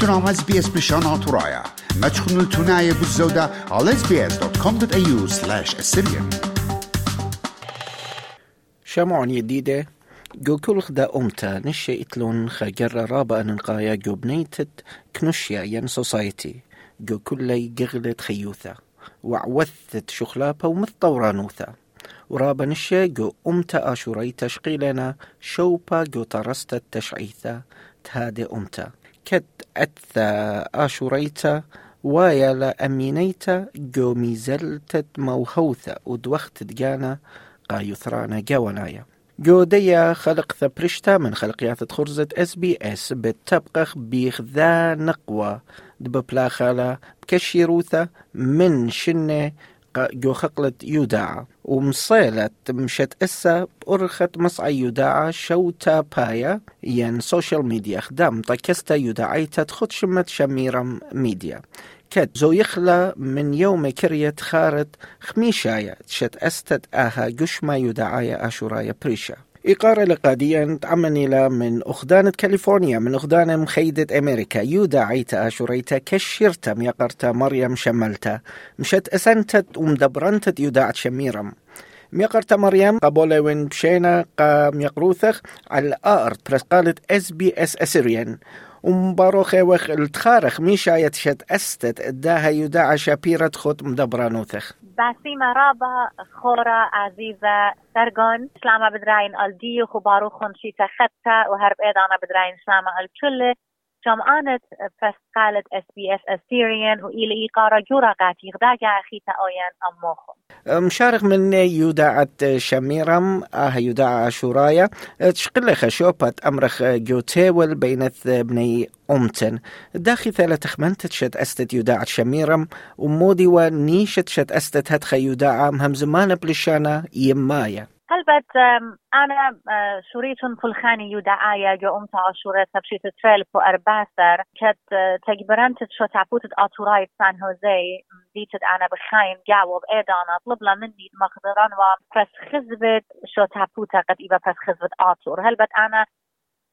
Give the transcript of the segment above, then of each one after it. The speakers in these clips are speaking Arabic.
تنام اس بي اس بشان عطرايا ما تشخنوا التناية بالزودة على sbs.com.au slash assyrian شامعون يديدة جو كل خدا أمتا نشي إتلون خجر رابا ننقايا جو بنيتت كنوشيا ين سوسايتي جو كل جغلت خيوثا وعوثت شخلابا ومتطورة نوثا ورابا نشي جو أمتا آشوري تشقيلنا شوبا جو ترست تشعيثا تهادي أمتا كد وايا لا أمينيتا جو ميزلتت موهوثا ودوخت دجانا قايثرانا جوانايا. جوديا خلق ثبرشتا من خلقيات خرزة اس بي اس بتبقخ بيخ ذا نقوى. دببلا خالا بكشيروثا من شنة جو خقلت يوداعة ومصيلت مشت إسا بأرخت مصعي يوداعة شوتا بايا ين سوشيال ميديا خدام طكستا يوداعيتا تخد شمت شميرم ميديا كت زو يخلى من يوم كرية خارت خميشايا تشت أستت آها قشما يدعايا آشورايا بريشا. إقارة لقاديا تعمني لا من أخدانة كاليفورنيا من أخدانة مخيدة أمريكا. يودا عيتا آشوريتا كشيرتا ميقرتا مريم شملتا. مشت أسنتت ومدبرنتت يوداعت شميرم. ميقرتا مريم قبولة وين بشينا قام يقروثخ على الأرض برس قالت اس بي اس اسيريان ومباروخي وخ التخارخ ميشا يتشت أستت اداها يداعى شابيرة خط مدبرانوثخ باسيمة رابا خورة عزيزة سرغون سلامة بدراين الديو خباروخون شيتا خطة وهرب ايضانا بدراين سلامة الكل جمعانت بس قالت اس بي اس اسيريان وإلى إيقارة جورا قاتي غداجا أخيتا أويان أموخون مشارخ من يوداعة شميرم آه يوداعة شورايا. تشقل خشوبة أمرخ جوتيول بينث بني أمتن. داخي ثالة تخمنت شت أستت يوداعة شميرم. ومودي ونيشة شت أستت هتخ يوداعة مهم زمان بلشانا يمايا. هلبت أنا شريت فلخاني يدعايا جو أمتا عشورة تبشيت تريل فو أرباسر كت تجبرنت شو تعبوت أطوراي سان هوزي ديتت أنا بخاين جاوب إيدانا طلب لا مني مقدران وبرس خزبت شو تعبوتا قد إيبا برس خزبت أطور. هلبت أنا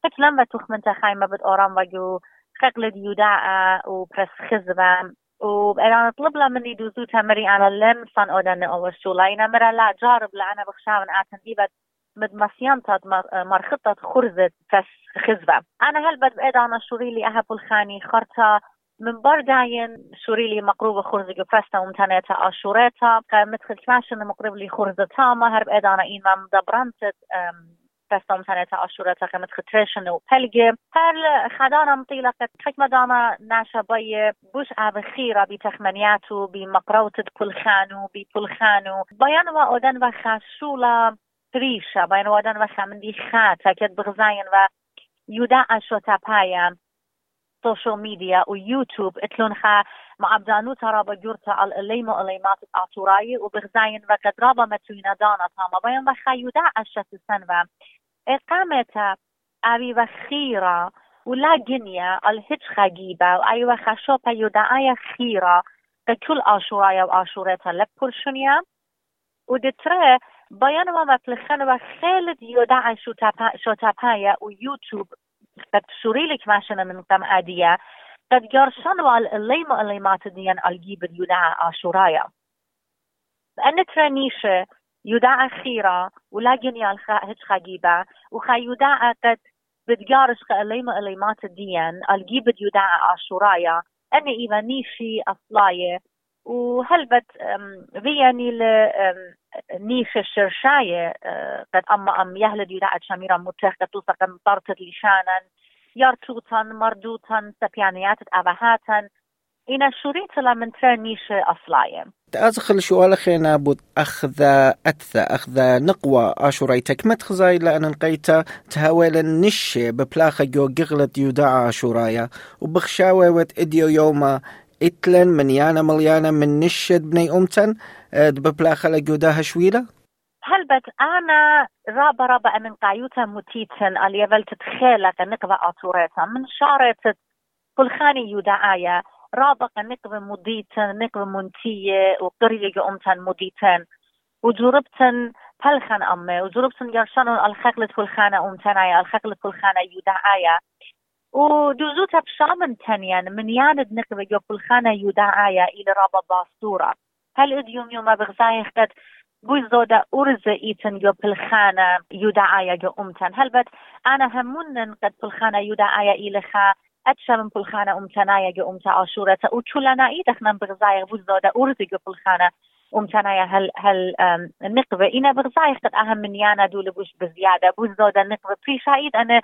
قلت لما تخمنت خايمة بد أورام وجو خقلد يدعى وبرس خزبة وأنا طلب لها مني دوزوتها مري أنا لم صن أودن أول شو لاينا مرة لا جارب لأنا بخشاون آتن. إيبت مد مسيانتا مرخطة خرزة فس خزبة. أنا هل بد بإيد أنا شوري لي أهب الخاني خرطة؟ من برداين شوري لي مقروبة خرزة جفرستا ومتنيتا أشوريتا مثل كماشن مقرب لي خرزة تاما هرب إيد أنا festomtänete aşureteket getreşin û pelgê her li xedanan tîleket hekme dana neşebayê bûş ev xîra bî texmeniyat û bî meqrawtid kulxan û bî kulxan û bayan ve oden ve xeşûla پریشە باینەوەدان بە خەمندی خاتەکەت بغزایەن و یودا و پایان سوشيال ميديا ويوتيوب اتلونها مع عبدانو ترى بجورتا الاليم واليمات اعتوراي وبغزاين وكدرابا متوينا دانا تاما. بين بخا يودع الشت السنوة إقامة أبي وخيرة ولا جنيا الهج خجيبة وأي وخشوبة يدعايا خيرة كل آشورايا وآشورتا لبكل شنيا ودترى بيان ما مفلخن وخالد يدعى شوتابايا ويوتيوب قد شوريلك ماشنا من قم آدية. قد يرشن والليم الليمات ديان الجيب يدعى آشورايا. لأن ترانيشة يدعى خيرة ولا جنيا هج خجيبة وخا قد بتجارش الليمة الليمات الديان الجيب يدعى آشورايا أنا إيما نيشي أصلاية وهلبت فياني ل نيش الشرشاية قد أما أم يهلد يدعى شميرا متخذة توسق مطرتت لشانا يارتوتا مردوتا سبيانيات أبهاتا إنا شريط من ترى نيش أصلاية أدخل شو خينا بود أخذ أتثى أخذ نقوى أشوريتك. متخزاي لأن نقيتا تهاول النش ببلاخة جو قغلت يودع أشورايا. وبخشاوة وت إديو يوما إتلن من يانا مليانا من نشد بني أمتن ببلاخة لجوداها شويلة هلبت أنا رابا رابا من قايوتا متيتن اللي يفل تتخيلك نقوى أطوريتا. من شارت كل خاني يودعايا رابق نقوى مديتن نقوى منتية وقرية أمتن مديتن وجربتن بلخن أمي وجربتن يرشانون الخقلة كل خانة أمتنايا الخقلة كل خانة يودعايا ودوزوتا بشامن تنيان من ياند نقبة جو بالخانة يدعايا إلى رابا باستورة. هل اديوم يوم بغزايخ قد بوزودا أرز إيتن جو بالخانة يدعايا جو أمتن هل بد أنا همون قد بالخانة يدعايا إلى خا أتشم بالخانة أمتنايا جو أمتا عاشورة وشلنا إيدخنا بغزايخ بوزودا أرز جو بالخانة أمتنايا هل هل نقبة؟ إنا بغزايخ قد أهم من يانا دول بوش بريشايد أنا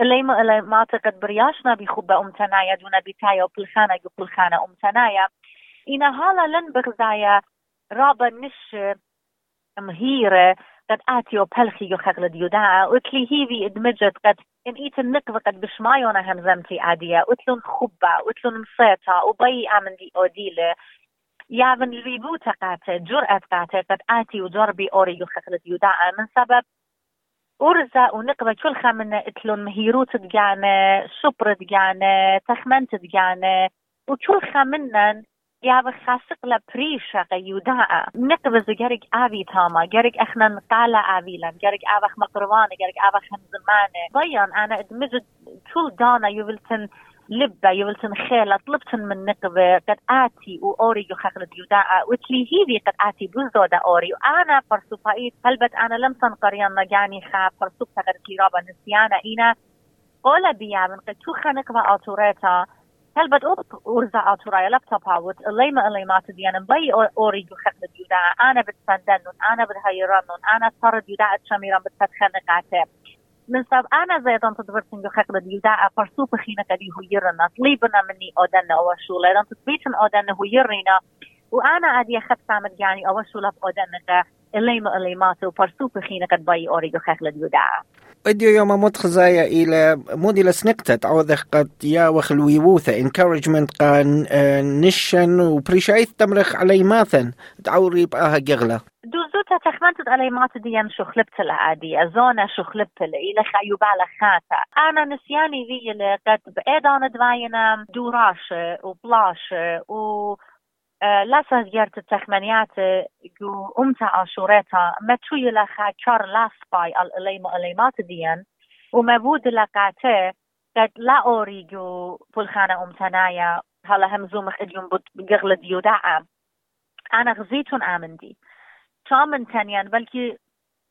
اللي ما اللي ما تقد برياشنا بخبة أمتنايا دون بتايا وبالخانة جو بالخانة أمتنايا إنا هالا لن بغزايا رابا نش مهيرة قد آتي وبلخي يخغل ديودا وتلي هيفي ادمجت قد إن إيت النقبة قد بشمايونا همزمتي عادية وتلون خبة وتلون مصيطة وبي آمن دي أوديلة يافن ريبو تقاته جرأة قاته قد آتي وجربي أوري يخغل ديودا من سبب أرزا ونقبة كل خامنة اتلون مهيروت دقانة شبر دقانة تخمنت دقانة وكل خامنة يا خاسق لا بريشا يوداء نقبز جرق آبي تاما. جرق اخنا نقالة آبيلا جرق آبخ مقروانة جرق آبخ زمانة. ضيان أنا ادمجد كل دانا يولتن لبة يولتن خيلة طلبتن من نقبة قد آتي وأوري يخخل ديوداء وتلي هيدي قد آتي بوزودا أوري. وأنا فرسوفايت هلبت أنا لم تنقريان نجاني خاب فرسوف تغرق لي رابا نسيانا. إينا قولا بيا من قد تو خنقبة أوتوريتا بد أرزع أطورايا لابتوب هاوت اللي ما اللي ما تديان بي أوري يخدم يودا أنا بتسندن أنا بتهيرن أنا صار يودا شميرا بتتخنق عتاب من سبب أنا زي دون تدبرتن يخدم يودا فرسو بخينا كدي هو يرنا طليبنا مني أودن أو شولة دون تثبيتن أودن هو يرنا وأنا أدي أخذ سامد يعني أو شولة أودن اللي ما اللي ما تو فرسو بخينا كد بي أوري يخدم يودا اديو يوم متخزايا إلى موديل سنكتت عوذخ قد يا وخلويوثة encouragement قان نشن وبريشايث تمرخ علي ماثن تعوري بقاها جغلة دوزوتا تخمنت علي مات ديان شو خلبت العادي أزونا شو خلبت إلى خيوبا لخاتا أنا نسياني ذي قد بإيدان دواينا دوراش وبلاش و لاسا زيارة التخمنيات جو أمتا عاشوريتا ما توي لخا كار لاس باي الإليما إليمات ديان وما بود لقاته قد لا أوري جو بلخانة أمتنايا هلا هم زومخ اليوم بقغل ديودا أنا غزيتون آمن دي شامن تانيان بلكي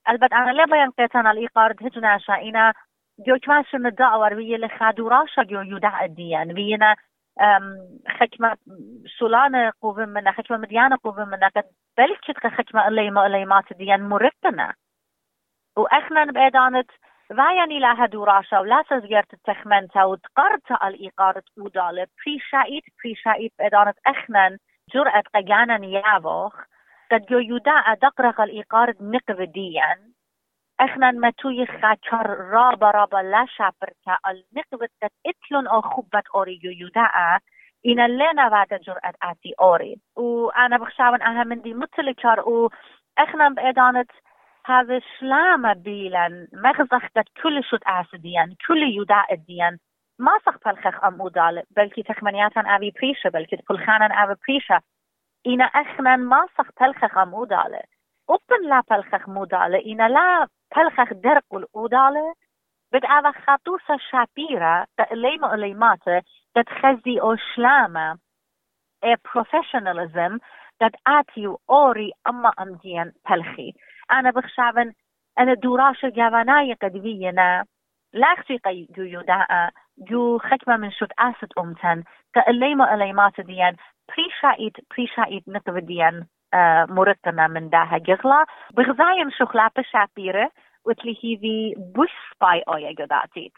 البت أنا لا بيان قيتان الإيقار هجنا شائنا جو كماش ندعور ويا لخادوراشا جو يودع الديان وينا خكمة سولانة قوبن منا خكمة مديانة قوبن منا قد بلكت خكمة اللي ما اللي ما تديان مرتنا وأخنا بإدانت فاياني لها دوراشا ولا تزجرت التخمنتا وتقرت الإيقارة أودالة بريشايت بريشايت بإدانت أخنا جرأة قجانا نيابوخ قد يودا دقرق الإيقارة نقب ديان اخنا توی خچار را برا بلا شبر که النقوت اتلون آخوبت آری یویوده اینا لنا بعد جرأت عتي أوري وأنا بخشى من أهم من دي متلكر وإخنا هاو هذا شلامة بيلن مغزخت كل شد أسديا كل يودا دیان. ما سخت بالخخ عموداله بلكي تخمنياتا أبي بريشة بلكي كل خانا أبي بريشة إنا أخنا ما صح بالخخ أمودال أبن لا بالخخ مودال إنا لا بالخخ درق الأودالة بد أبا خاطوسة شابيرة ليما ليماتة قد خزي أو شلامة إيه بروفيشناليزم آتي أوري أما أمديان بالخي أنا بخشابن أنا دوراشة جابانايا قد بينا لاختي قي جو يداء جو خكمة من شوت آسد أمتن. كأليما أليمات ديان. بريشايت بريشايت نقب ديان. مرتنا من داها جغلا بغزايم شخلابة شابيرة وتلي هيفي بوش سباي أويا جداتيت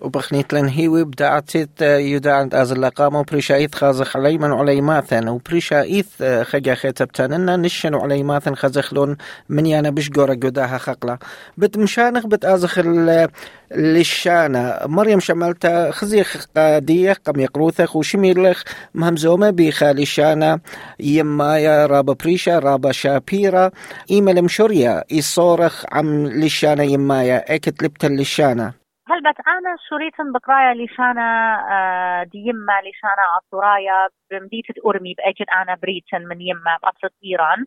وبخنيت لن هيوي بدعتت يدعند أز اللقام بريشايث خازخ عليمن عليماثن وبريشايث خجا خيتبتننا نشن عليماثن خزخلون من يانا بش جورا جداها خقلا. بت مشانخ بت أزخ للشانة مريم شملتا خزيخ قادية قم يقروثخ وشميلخ مهمزومة بخالي شانة يمايا رابا بريشا رابا شابيرا. إيما المشوريا يصورخ عم للشانة يمايا. أكت لبتا للشانة هل بت أنا شريتن بقرايا لشانا آه دي يما لشانا عطورايا بمديتة أرمي بأكد أنا بريتن من يما بأطرة إيران.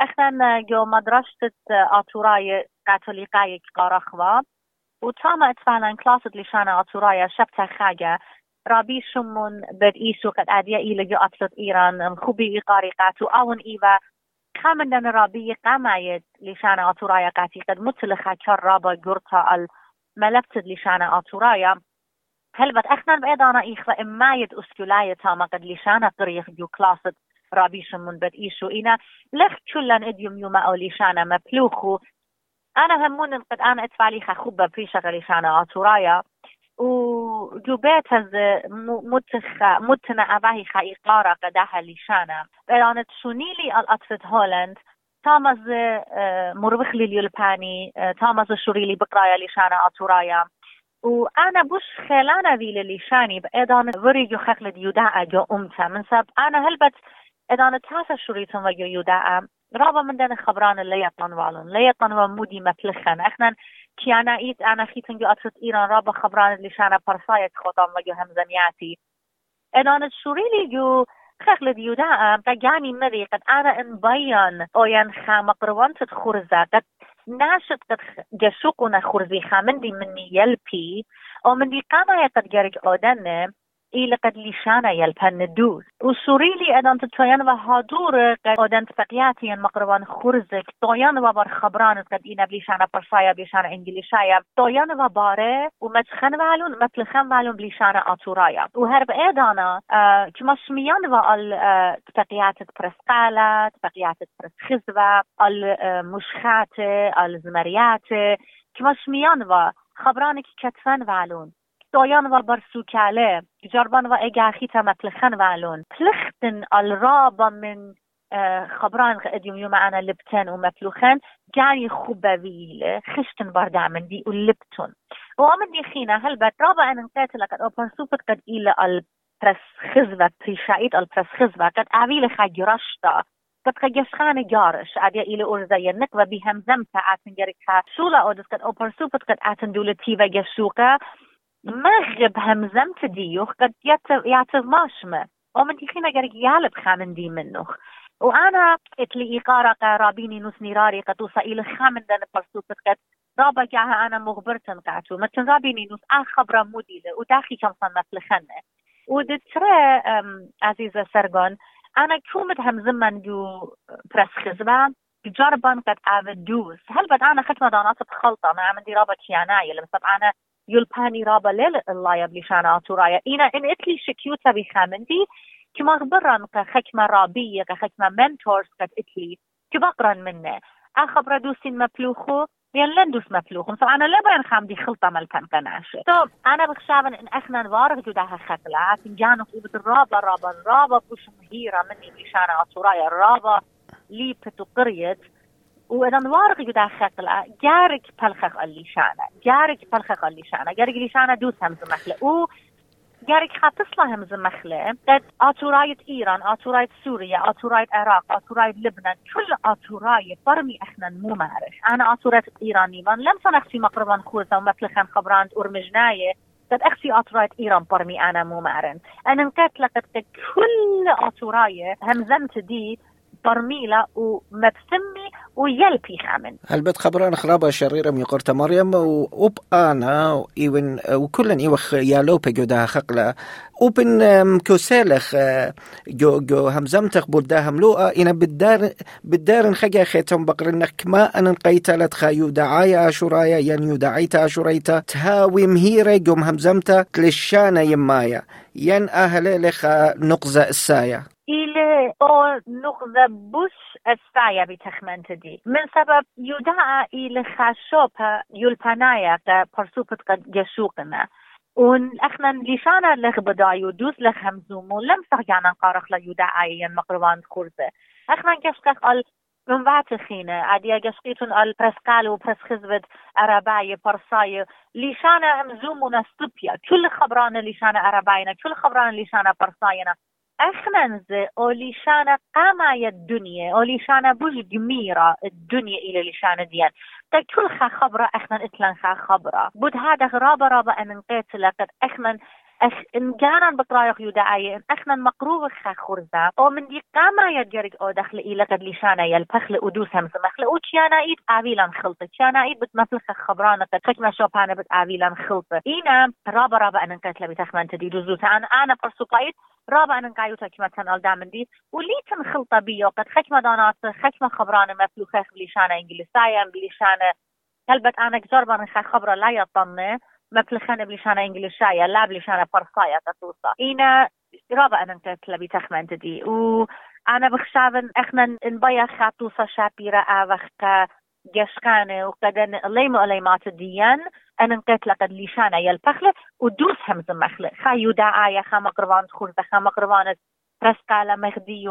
إحنا جو مدرسة عطورايا كاثوليقاية قارخوا وتاما اتفعلا كلاسة لشانا أطورايا شبتا خاجة رابي شمون بد إيسو قد أديا إلى جو أطلت إيران. خوبي إيقاري قاتو أون إيفا خامن دن رابي قامايد لشانا أطورايا قاتي قد متلخا كرابا قرطا الملبتد لشانا أطورايا هلبت اخنا بأيضانا إيخفا إمايد أسكولاية تاما قد لشانا قريخ جو كلاسة رابيش من بد إيشو إنا. لخ كلن إديوم يوما أو لشانا مبلوخو أنا همون قد أنا ادفع لي خوبة بريشة لشانا أطورايا وجوبات هز متخ متنا أباهي خا إقارة قداها لشانا بلانت شونيلي الأطفت هولند تامز مروخ لي اليلباني تامز شوريلي بقرايا لشانا أطورايا وانا بوش خلانا في لشاني بأيضا وريجو خخلد يداء جو أمتا من سب انا هلبت اذا تاسا شريتم وجو يداء رابا من خبران اللي يطلن والون اللي يطلن ومودي مفلخن احنا كيانا ايت انا خيتن جو اطرت ايران رابا خبران اللي شانا برسايت خوطان وجو همزنياتي اذا شوريلي جو خخلديو دا بقاني مذي قد أنا انبين أو ينخام قروانت خرزة قد ناشد قد جشوقنا خرزي خامندي مني يلبي أو مني قانا يتجرج أودنه إلى قد لشانا يلبن دوز وسوريلي أدان تتوين وهادور قد أدان تفقياتي مقربان خرزك. توين وبر خبران قد إنا بلشانا برسايا بلشانا إنجليشايا. توين وباره ومتخن والون متلخن والون بلشانا أطورايا وهرب إيدانا آه كما سميان وال آه تفقيات برسقالة تفقيات برس خزوة المشخات الزمريات كما سميان و خبرانك كتفن والون دایان و برسوکاله جربان و اگاخی تمت لخن والون پلختن الرابا من خبران قديم يوم أنا لبتن ومفلوخن جاني خوبة ويلة خشتن بردا من دي ولبتن ومن دي خينا هل بات رابا أنا نقاتل قد أوبن سوبت قد إلى البرس خزوة بريشايت البرس خزوة قد أعويل خاجي رشتا قد خجسخان جارش عادي إلى أرزا ينك وبهم زمتا آتن جريكا شولا أودس قد أوبن سوبت قد آتن دولتي وجسوكا مغرب همزمت ديوخ قد يعتذ ماشمة. ومن تخينا قرق يالب خامن دي منه وأنا اتلي إقارة قرابيني نوس نيراري قد إلى خامن دان برسوبت قد. رابا جاها أنا مغبرتن قاتو مثل رابيني نوس آه خبرة موديلة وداخي كم صن مثل خنة ودترى عزيزة سرغون أنا كومت همزمن دو برس خزبان جربان قد آفد دوس هل بد أنا ختمة دانات بخلطة ما عمدي رابا كياناي لما أنا يلباني رابا ليل الله يبلي شانا أطورايا إنا إن إتلي شكيوتا بخامندي كما خبرن كخكمة رابية كخكمة منتورز قد إتلي كبقرن منه أخبر دوسين مفلوخو ين لندوس مفلوخ سو أنا لبين خامدي خلطة ملكن كناشة سو أنا بخشابن إن إحنا نوارغ جداها خكلة جانو في الرابا رابا رابا بوش مهيرة مني بلشانا أطورايا رابا ليبت قريت واذا نوارق جدا خقلة جارك بلخخ اللي شانا جارك بلخخ اللي شانا دوس هم زمخلة و جارك خاتصلا هم زمخلة قد اتوراية ايران اتوراية سوريا اتوراية عراق اتوراية لبنان كل اتوراية برمي إحنا مو معرف أنا اتوراية ايراني من لم صنختي مقربا خوزة ومثل خبران ارمجناية قد أختي اتوراية ايران برمي أنا مو معرن أنا مقاتلة قد كل اتوراية همزمت دي برميلة ومبسمي خامن. هل خبران خرابة شريرة من قرت مريم؟ وب أنا إيون وكلن إيوخ يالوبة جودا خقلة. وبن كوسالخ جو جو همزمتخ بلدا هملوء إنا بالدار بالدار خجا خيتم بقرنك ما أن قيتلت خايو دعايا أشورايا ين يدعيتا أشوريتا تهاوي مهيرة جوم همزمتا تلشانا يمايا. ين أهل لخ نقزة السايا. إلى أول نغذى بوس أستايا بتخمنت دي. من سبب يدعى إلى خشوب يلتنايا برسوبة قد يشوقنا ون اخنا لشانا لغ بدا يدوز لغ همزوم ولم صح قارخ لا يدعى ين مقربان كورزة اخنا كشكخ قال من بعد خينة عادية قشقيتون قال برسكال وبرس خزبت أرباية برساية ليشانا همزومنا ستبيا كل خبران ليشانا أرباينا كل خبران ليشانا برساينا اخننز اوليشانا قاما الدنيا اوليشانا بوش جميرة الدنيا إلى لشانا ديان. كل خا خبرة اخنا اتلن خا خبرة. بود هذا غرابة رابا ان نقيت لقد اخنا اخ إن كان بقرايق يدعي إن أخنا مقروب خا خرزة أو من دي قاما يجرق أو دخل إلى قد لشانا يلبخل ادوس هم سمخل أو تشانا إيد اعويلان خلطة تشانا إيد بتمفلخ خبرانا قد خكما شوبانا بت اعويلان خلطة. إينا رابا رابا أنا كتلا بتخمن تدي رزوتا أنا أنا برسوقايد رابا أنا قايوتا كما تنال دامن دي. ولي تنخلطة بيو قد خكما دانات خكما خبرانا مفلوخة بلشانا انجلسايا بلشانا هلبت أنا جربا خبرا لا يطنة. مبلخانة بلشانة إنجليشية لا بلشانة فرصاية تتوصى إينا رابع أنا كتلا بتخمن تدي وأنا بخشابن إحنا نبيا خاتوصة شابيرة آوخ جشخانة وقدن ليمو ليمات الديان أنا نقيت لقد لشانة يلبخلة ودوس همز مخلة خا يودا آية خا مقربان خورزة خا مقربان رسقالة مغدي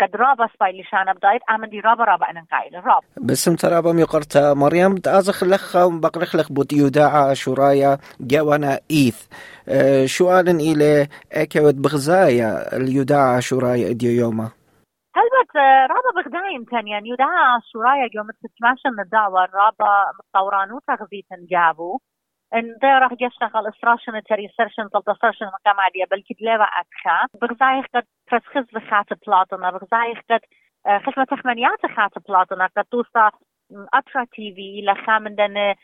قد رابا سباي لشانة بدايت آمن دي رابا رابا أنا قايل راب. بسم ترابا ميقرتا مريم تازخ لخ بقرخ لخ بوت يوداعا شورايا جوانا إيث. أه سؤال إلى أكوت بغزايا اليوداعا شورايا إديو يوما. هلبت رابا بغداين تانيا يوداعا شورايا يوم تتماشى الدعوة رابا مطورانو تغذيتن جابو. أن راح يشتغل اسراشن تري سرشن طلتا سرشن مقام عالية بل كدليوة أتخا. بغزايخ قد تسخز بخات بلاطنا. بغزايخ قد خشمة تخمنيات خات بلاطنا. قد توصى اترا تي في لخامن دن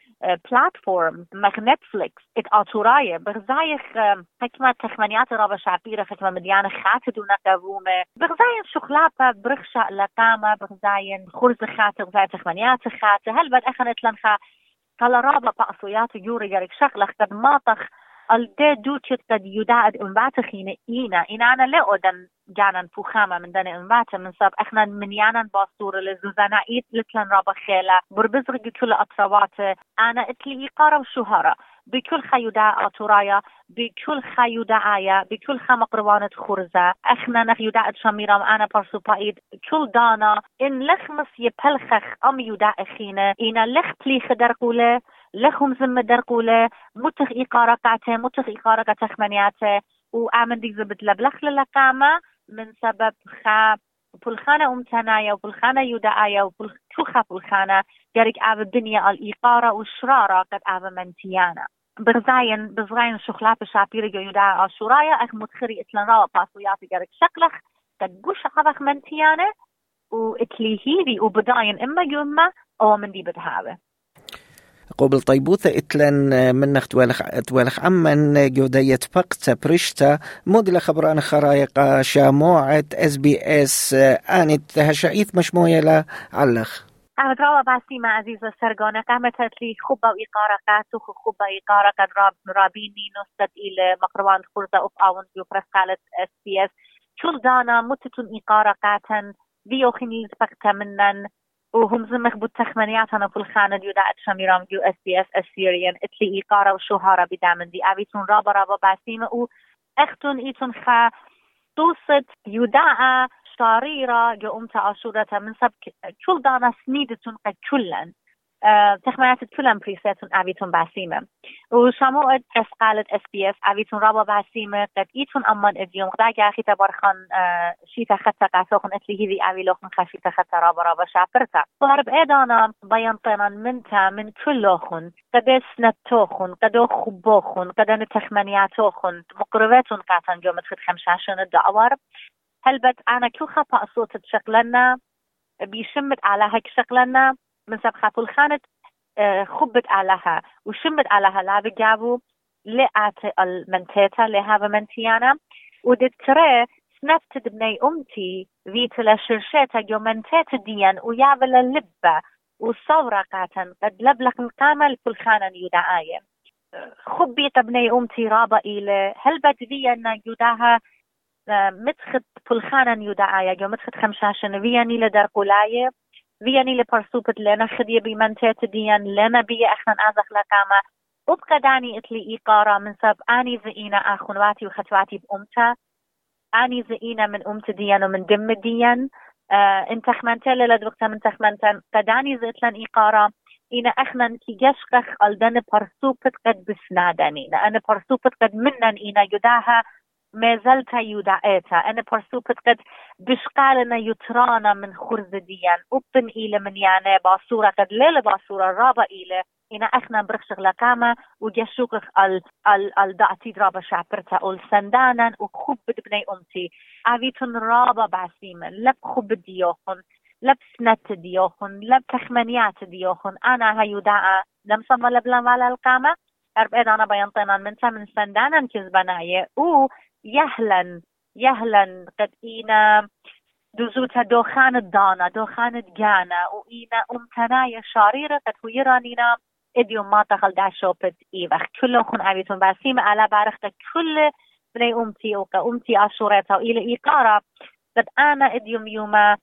بلاتفورم مخ نتفليكس إت آتوراية. بغزايخ حكمة تخمنيات رابا شعبيرة حكمة مديانة خات دونا كرومة بغزاين شخلابة برخشة لقامة. بغزاين خرز خات بغزاين تخمنيات خات. هل بد اخنت لنخا قال رابا بأصويات يوري يريك شغلة قد ماطخ الدي دوتشت قد يداعد انباتخين إينا. إنا أنا لا أدن جانا فخامة من دنا انبات من سب إحنا من يانا باستور لزوزانا إيت لتلن رابا خيلة بربزر كل أطروات أنا إتلي إقارة وشهرة بكل خيودا أطورايا بكل خيودا آية بكل خمق روانة خرزة إحنا نخ يودا شميرام أنا برسو بايد كل دانا إن لخمس يبلخخ أم يودا أخينا. إنا لخ تلي خدر قولة لخم زم درقولة. متخ إقارة قاته متخ إقارة تخمنياته وآمن دي زبط لبلخ للقامة من سبب خا بلخانة أمتنايا وبلخانة يودايا وبلخوخة بلخانة جارك آب الدنيا الإقارة والشرارة قد آب منتيانا بغزاين بزغاين شخلات شابير يودا الشرايا أخ متخري إتلان راوا باسوياتي جارك شكلخ قد بوش عبخ منتيانا وإتليهيري وبداين إما يوما أو من دي بدهاوه. قبل طيبوثة إتلن من توالخ توالخ عمن جودية بقتا بريشتا موديلا خبران خرايق شاموعة اس بي اس آنت هشعيث مشموية لا علخ. أحمد روا باسيما عزيزة سرقونة قامت لي خبة وإقارة قاتوخ خبة إقارة قد راب رابيني نصت إلى مقروان خرطة أف آون بيوفرس قالت اس بي اس شل دانا متتون إقارة قاتن بيو خنيز بقتا منن. وهم زمخ بالتخمنيات أنا في الخانة ديو داعت شميرام يو اس بي اس السيريان إتلي إيقارة وشهارة بدامن دي. أبيتون رابا رابا باسيمة و أختون ايتون خا توصت يداعا شاريرة جو أمتا عشورة من سب كل دانا سنيدتون قد كلن تخمنەتتونم پریسەتون ئاویتون باسیمە و شما اسقالت SPF ئاویتون را با باسیمە قەتئیتون ئەمان ئەدیوم داگیاخیتە بەرخان شیتە خەتە قاسۆخن ئەتلی هیوی ئاوی لۆخن خەشیتە خەتە رابرا بە شاپرتە بارب ئێدانام بەیان پێمان من تا من کلۆخون قەدێ سنەتۆخون قەدۆ خوبۆخون قەدەن تەخمەنیاتۆخون مقربێتون قاتەن جۆمت خت خەمشاشنە داوار هەلبەت ئانا کیو خەپە ئەسۆتت شقلەنە بیشمت على هەک شقلەنە من سبخة الخانة خبت عليها وشمت عليها لا بجابو لقات المنتيتا لهذا منتيانا ودت ترى سنفت بني أمتي فيت لشرشيتا جو منتيتا ديان ويابل اللبة وصورة قاتن قد لبلق مقامة لكل خانة يدعاية خبيت بني أمتي رابا إلى هل بدي أن يداها متخد فلخانا يدعايا جو متخد خمشاشن فياني لدر قلاية فياني لبرسوبت لنا خدية بمنتات ديان لنا بي إحنا ازخ لقامة وبقى داني اتلي ايقارة من سب اني زئينا اخواتي وختواتي بأمتا اني زئينا من أمت ديان ومن دم ديان آه ان تخمنتا لدوقتا من تخمنتا قداني زئتلن ايقارة إنا إحنا كي يشقخ الدن برسوبت قد بسنادني لأن برسوبت قد منن إنا يداها ما زلت يدعيتا أنا برسوبت قد بشقالنا يترانا من خرز ديان. أبن إلى من يعني باصورة قد ليلة باصورة رابا إلى. إنا إخنا برخشغ لكاما وجشوك ال ال ال دعتي درابا شعبرتا. أول سندانا وخب بني أمتي. أبيتون رابا بعسيمة لب خب ديوخن. لب سنت ديوخن. لب تخمنيات ديوخن. أنا هيو دعا نمسما لبلا مالا القامة. أرب أنا بينطينا من من سندانا كزبناية و يهلا يهلا قد إينا دوزوت دوخان دانا دوخان و اینا أمتنايا شاريرة قد هيرانينا اديوم ما تخل دا شوبت اي وقت. كل خن عبيتون بسيم على بارخت كل بني امتي وكا امتي اشوريتا الى ايقارا قد انا اديوم يوما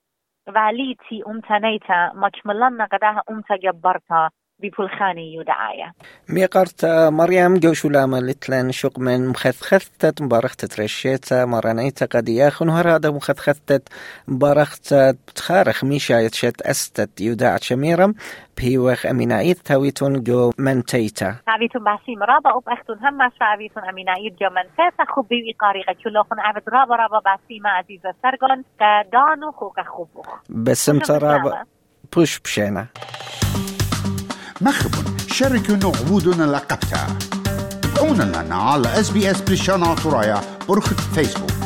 وليتي امتنيتا مكملنا قداها امتا جبرتا ببلخاني يدعايا ميقرت مريم جوشولاما لتلان شق من مخثخثت مبارخت ترشيتا مرانيتا قد ياخن هذا مخثخثت مبارخت تخارخ ميشا يتشت أستت يداع شميرم بيوخ أمينايت تاويتون جو منتيتا عبيتون باسيم رابا أب أختون هم عبيتون أمينايت جو منتيتا خبي قاريغة كلوخن عبد رابا رابا باسيمة عزيزة سرغن دانو خوك خبوخ بسم ترابا. بوش بشينا مخبون شاركوا نعبودنا لقبتا تابعونا لنا على اس بريشانا ترايا برخة فيسبوك